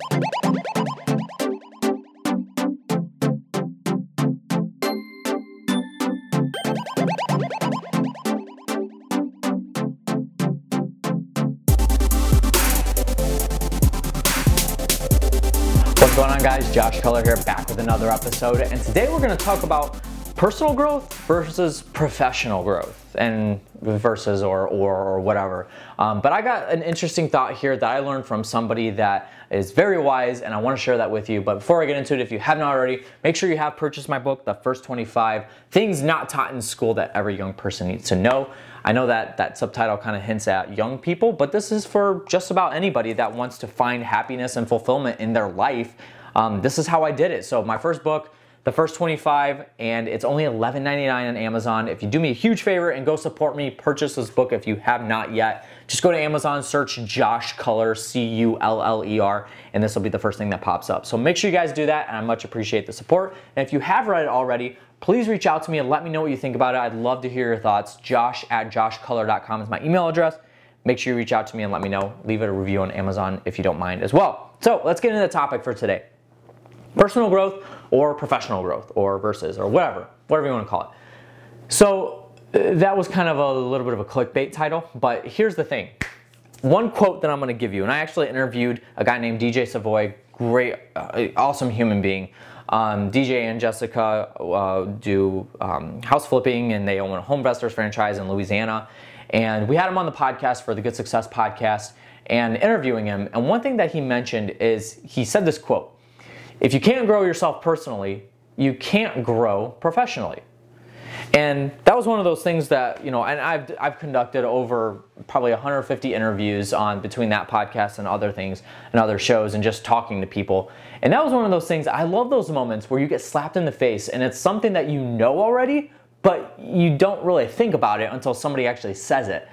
What's going on, guys? Josh Culler here, back with another episode. And today we're going to talk about personal growth versus professional growth, and versus or or, or whatever. Um, but I got an interesting thought here that I learned from somebody that is very wise, and I want to share that with you. But before I get into it, if you haven't already, make sure you have purchased my book, The First 25 Things Not Taught in School That Every Young Person Needs to Know. I know that that subtitle kind of hints at young people, but this is for just about anybody that wants to find happiness and fulfillment in their life. Um, this is how I did it. So, my first book, the first 25, and it's only $11.99 on Amazon. If you do me a huge favor and go support me, purchase this book if you have not yet. Just go to Amazon, search Josh Culler, C U L L E R, and this will be the first thing that pops up. So make sure you guys do that, and I much appreciate the support. And if you have read it already, please reach out to me and let me know what you think about it. I'd love to hear your thoughts. Josh at joshculler.com is my email address. Make sure you reach out to me and let me know. Leave it a review on Amazon if you don't mind as well. So let's get into the topic for today personal growth or professional growth or versus or whatever, whatever you want to call it. So uh, that was kind of a little bit of a clickbait title, but here's the thing. One quote that I'm going to give you, and I actually interviewed a guy named DJ Savoy, great, uh, awesome human being. Um, DJ and Jessica uh, do um, house flipping, and they own a home investors franchise in Louisiana. And we had him on the podcast for the Good Success podcast and interviewing him. And one thing that he mentioned is he said this quote If you can't grow yourself personally, you can't grow professionally. And that was one of those things that, you know, and I've, I've conducted over probably 150 interviews on between that podcast and other things and other shows and just talking to people. And that was one of those things, I love those moments where you get slapped in the face and it's something that you know already, but you don't really think about it until somebody actually says it.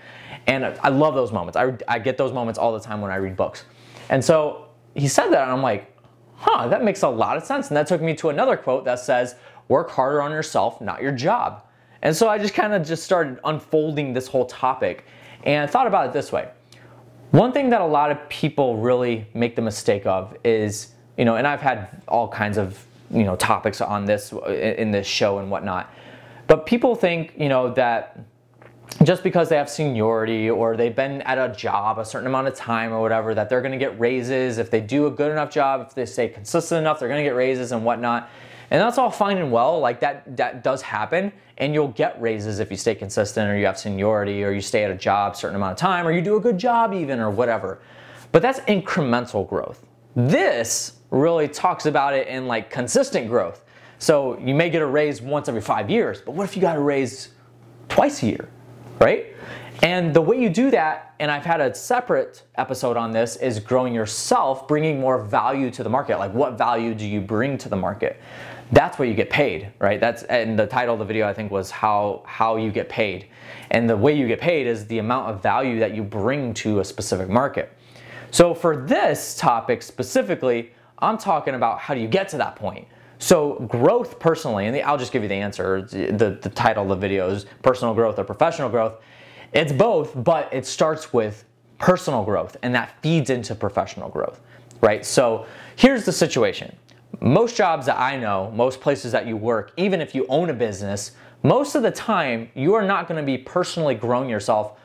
And I love those moments. I, I get those moments all the time when I read books. And so he said that, and I'm like, huh, that makes a lot of sense. And that took me to another quote that says, work harder on yourself, not your job. And so I just kind of just started unfolding this whole topic and thought about it this way. One thing that a lot of people really make the mistake of is, you know, and I've had all kinds of, you know, topics on this in this show and whatnot. But people think, you know, that just because they have seniority or they've been at a job a certain amount of time or whatever, that they're to get raises. If they do a good enough job, if they stay consistent enough, they're to get raises and whatnot. And that's all fine and well. Like that, that does happen, and you'll get raises if you stay consistent, or you have seniority, or you stay at a job a certain amount of time, or you do a good job even, or whatever. But that's incremental growth. This really talks about it in like consistent growth. So you may get a raise once every five years, but what if you got a raise twice a year, right? And the way you do that, and I've had a separate episode on this, is growing yourself, bringing more value to the market. Like, what value do you bring to the market? That's what you get paid, right? That's and the title of the video I think was how how you get paid. And the way you get paid is the amount of value that you bring to a specific market. So for this topic specifically, I'm talking about how do you get to that point. So growth personally, and I'll just give you the answer. The, the title of the video is personal growth or professional growth it's both, but it starts with personal growth and that feeds into professional growth, right? So here's the situation. Most jobs that I know, most places that you work, even if you own a business, most of the time you are not going to be personally growing yourself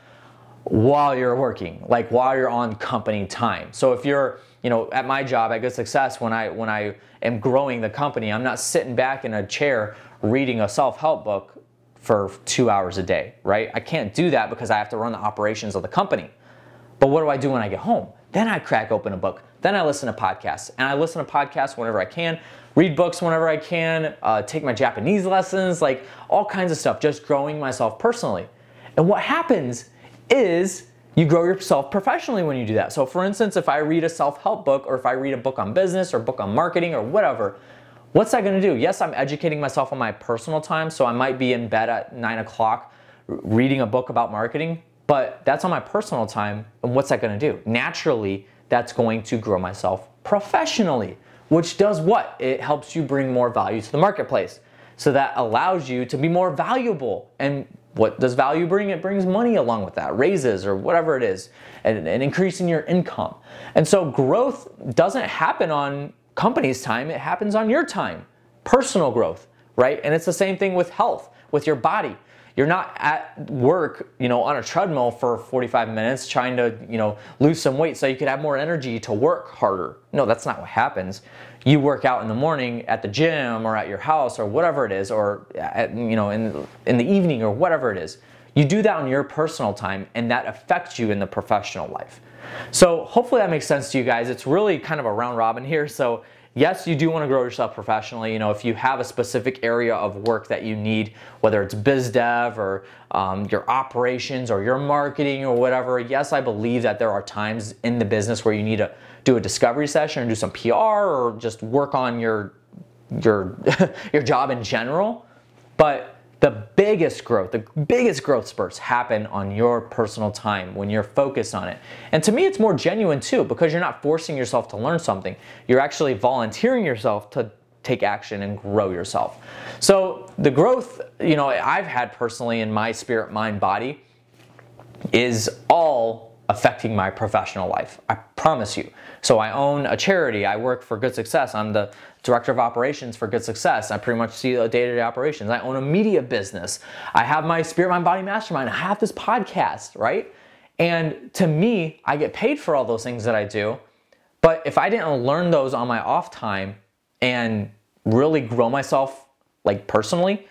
while you're working, like while you're on company time. So if you're, you know, at my job at Good Success, when I when I am growing the company, I'm not sitting back in a chair reading a self-help book for two hours a day, right? I can't do that because I have to run the operations of the company. But what do I do when I get home? Then I crack open a book. Then I listen to podcasts. And I listen to podcasts whenever I can, read books whenever I can, uh, take my Japanese lessons, like all kinds of stuff, just growing myself personally. And what happens is you grow yourself professionally when you do that. So, for instance, if I read a self help book or if I read a book on business or book on marketing or whatever, What's that gonna do? Yes, I'm educating myself on my personal time, so I might be in bed at nine o'clock reading a book about marketing, but that's on my personal time. And what's that gonna do? Naturally, that's going to grow myself professionally, which does what? It helps you bring more value to the marketplace. So that allows you to be more valuable and what does value bring? It brings money along with that, raises or whatever it is, and, and increasing your income. And so growth doesn't happen on company's time, it happens on your time. Personal growth, right? And it's the same thing with health, with your body. You're not at work, you know, on a treadmill for 45 minutes trying to, you know, lose some weight so you could have more energy to work harder. No, that's not what happens. You work out in the morning at the gym or at your house or whatever it is, or uh, at, you know, in in the evening or whatever it is. You do that on your personal time, and that affects you in the professional life. So hopefully that makes sense to you guys. It's really kind of a round robin here. So yes, you do want to grow yourself professionally. You know, if you have a specific area of work that you need, whether it's biz dev or um, your operations or your marketing or whatever, yes, I believe that there are times in the business where you need to do a discovery session or do some PR or just work on your your your job in general. But the biggest growth, the biggest growth spurts happen on your personal time when you're focused on it. And to me, it's more genuine too because you're not forcing yourself to learn something. You're actually volunteering yourself to take action and grow yourself. So the growth, you know, I've had personally in my spirit, mind, body is all affecting my professional life. I promise you. So I own a charity. I work for Good Success. I'm the director of operations for Good Success. I pretty much see the day-to-day operations. I own a media business. I have my Spirit Mind Body Mastermind. I have this podcast, right? And to me, I get paid for all those things that I do. But if I didn't learn those on my off time and really grow myself like personally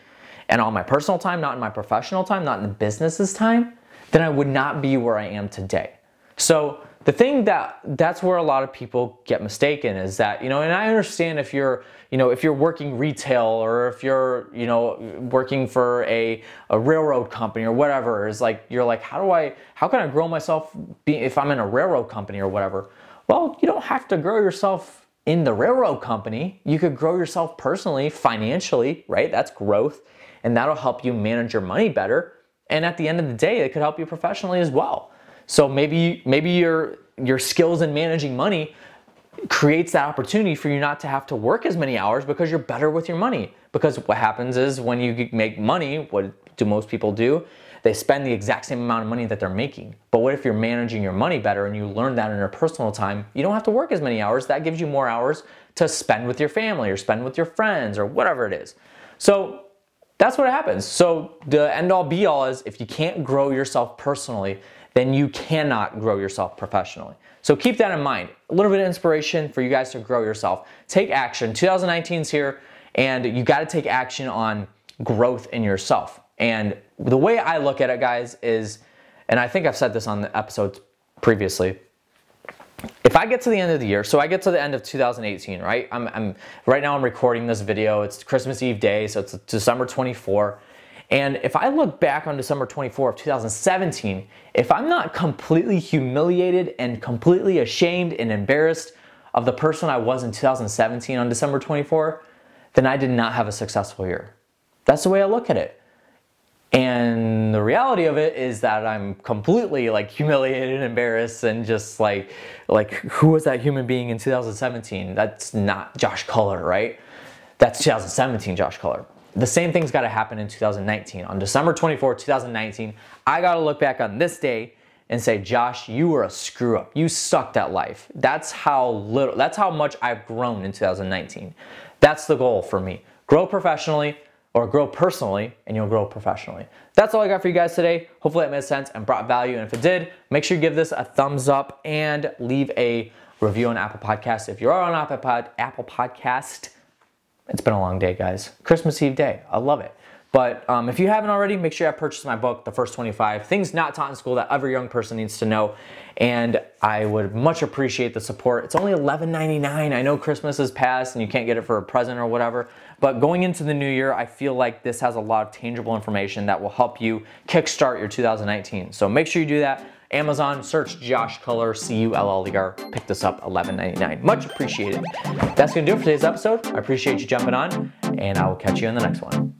and on my personal time, not in my professional time, not in the business's time, then I would not be where I am today. So the thing that that's where a lot of people get mistaken is that you know and i understand if you're you know if you're working retail or if you're you know working for a, a railroad company or whatever is like you're like how do i how can i grow myself be, if i'm in a railroad company or whatever? Well you don't have to grow yourself in the railroad company. You could grow yourself personally financially right? That's growth. And that'll help you manage your money better. And at the end of the day it could help you professionally as well so maybe maybe your your skills in managing money creates that opportunity for you not to have to work as many hours because you're better with your money. Because what happens is when you make money, what do most people do? They spend the exact same amount of money that they're making. But what if you're managing your money better and you learn that in your personal time? You don't have to work as many hours. That gives you more hours to spend with your family or spend with your friends or whatever it is. So that's what happens. So the end all be all is if you can't grow yourself personally, then you cannot grow yourself professionally. So keep that in mind. A little bit of inspiration for you guys to grow yourself. Take action. 2019 is here, and you got to take action on growth in yourself. And the way I look at it, guys, is, and I think I've said this on the episodes previously. If I get to the end of the year, so I get to the end of 2018, right? I'm, I'm right now. I'm recording this video. It's Christmas Eve day, so it's December 24. And if I look back on December 24 of 2017, if I'm not completely humiliated and completely ashamed and embarrassed of the person I was in 2017 on December 24, then I did not have a successful year. That's the way I look at it. And the reality of it is that I'm completely like humiliated and embarrassed and just like like who was that human being in 2017? That's not Josh Culler, right? That's 2017 Josh Culler. The same thing's got to happen in 2019. On December 24, 2019, I got to look back on this day and say, Josh, you were a screw up. You sucked at life. That's how little, that's how much I've grown in 2019. That's the goal for me. Grow professionally or grow personally and you'll grow professionally. That's all I got for you guys today. Hopefully that made sense and brought value. And if it did, make sure you give this a thumbs up and leave a review on Apple Podcast. If you are on Apple, Pod, Apple Podcast, it's been a long day, guys. Christmas Eve day. I love it. But um, if you haven't already, make sure you have purchased my book, The First 25 Things Not Taught in School That Every Young Person Needs to Know. And I would much appreciate the support. It's only $11.99. I know Christmas is past and you can't get it for a present or whatever. But going into the new year, I feel like this has a lot of tangible information that will help you kickstart your 2019. So make sure you do that. Amazon, search Josh Culler, C U L L E R. Pick this up, $11.99. Much appreciated. That's gonna do it for today's episode. I appreciate you jumping on, and I will catch you in the next one.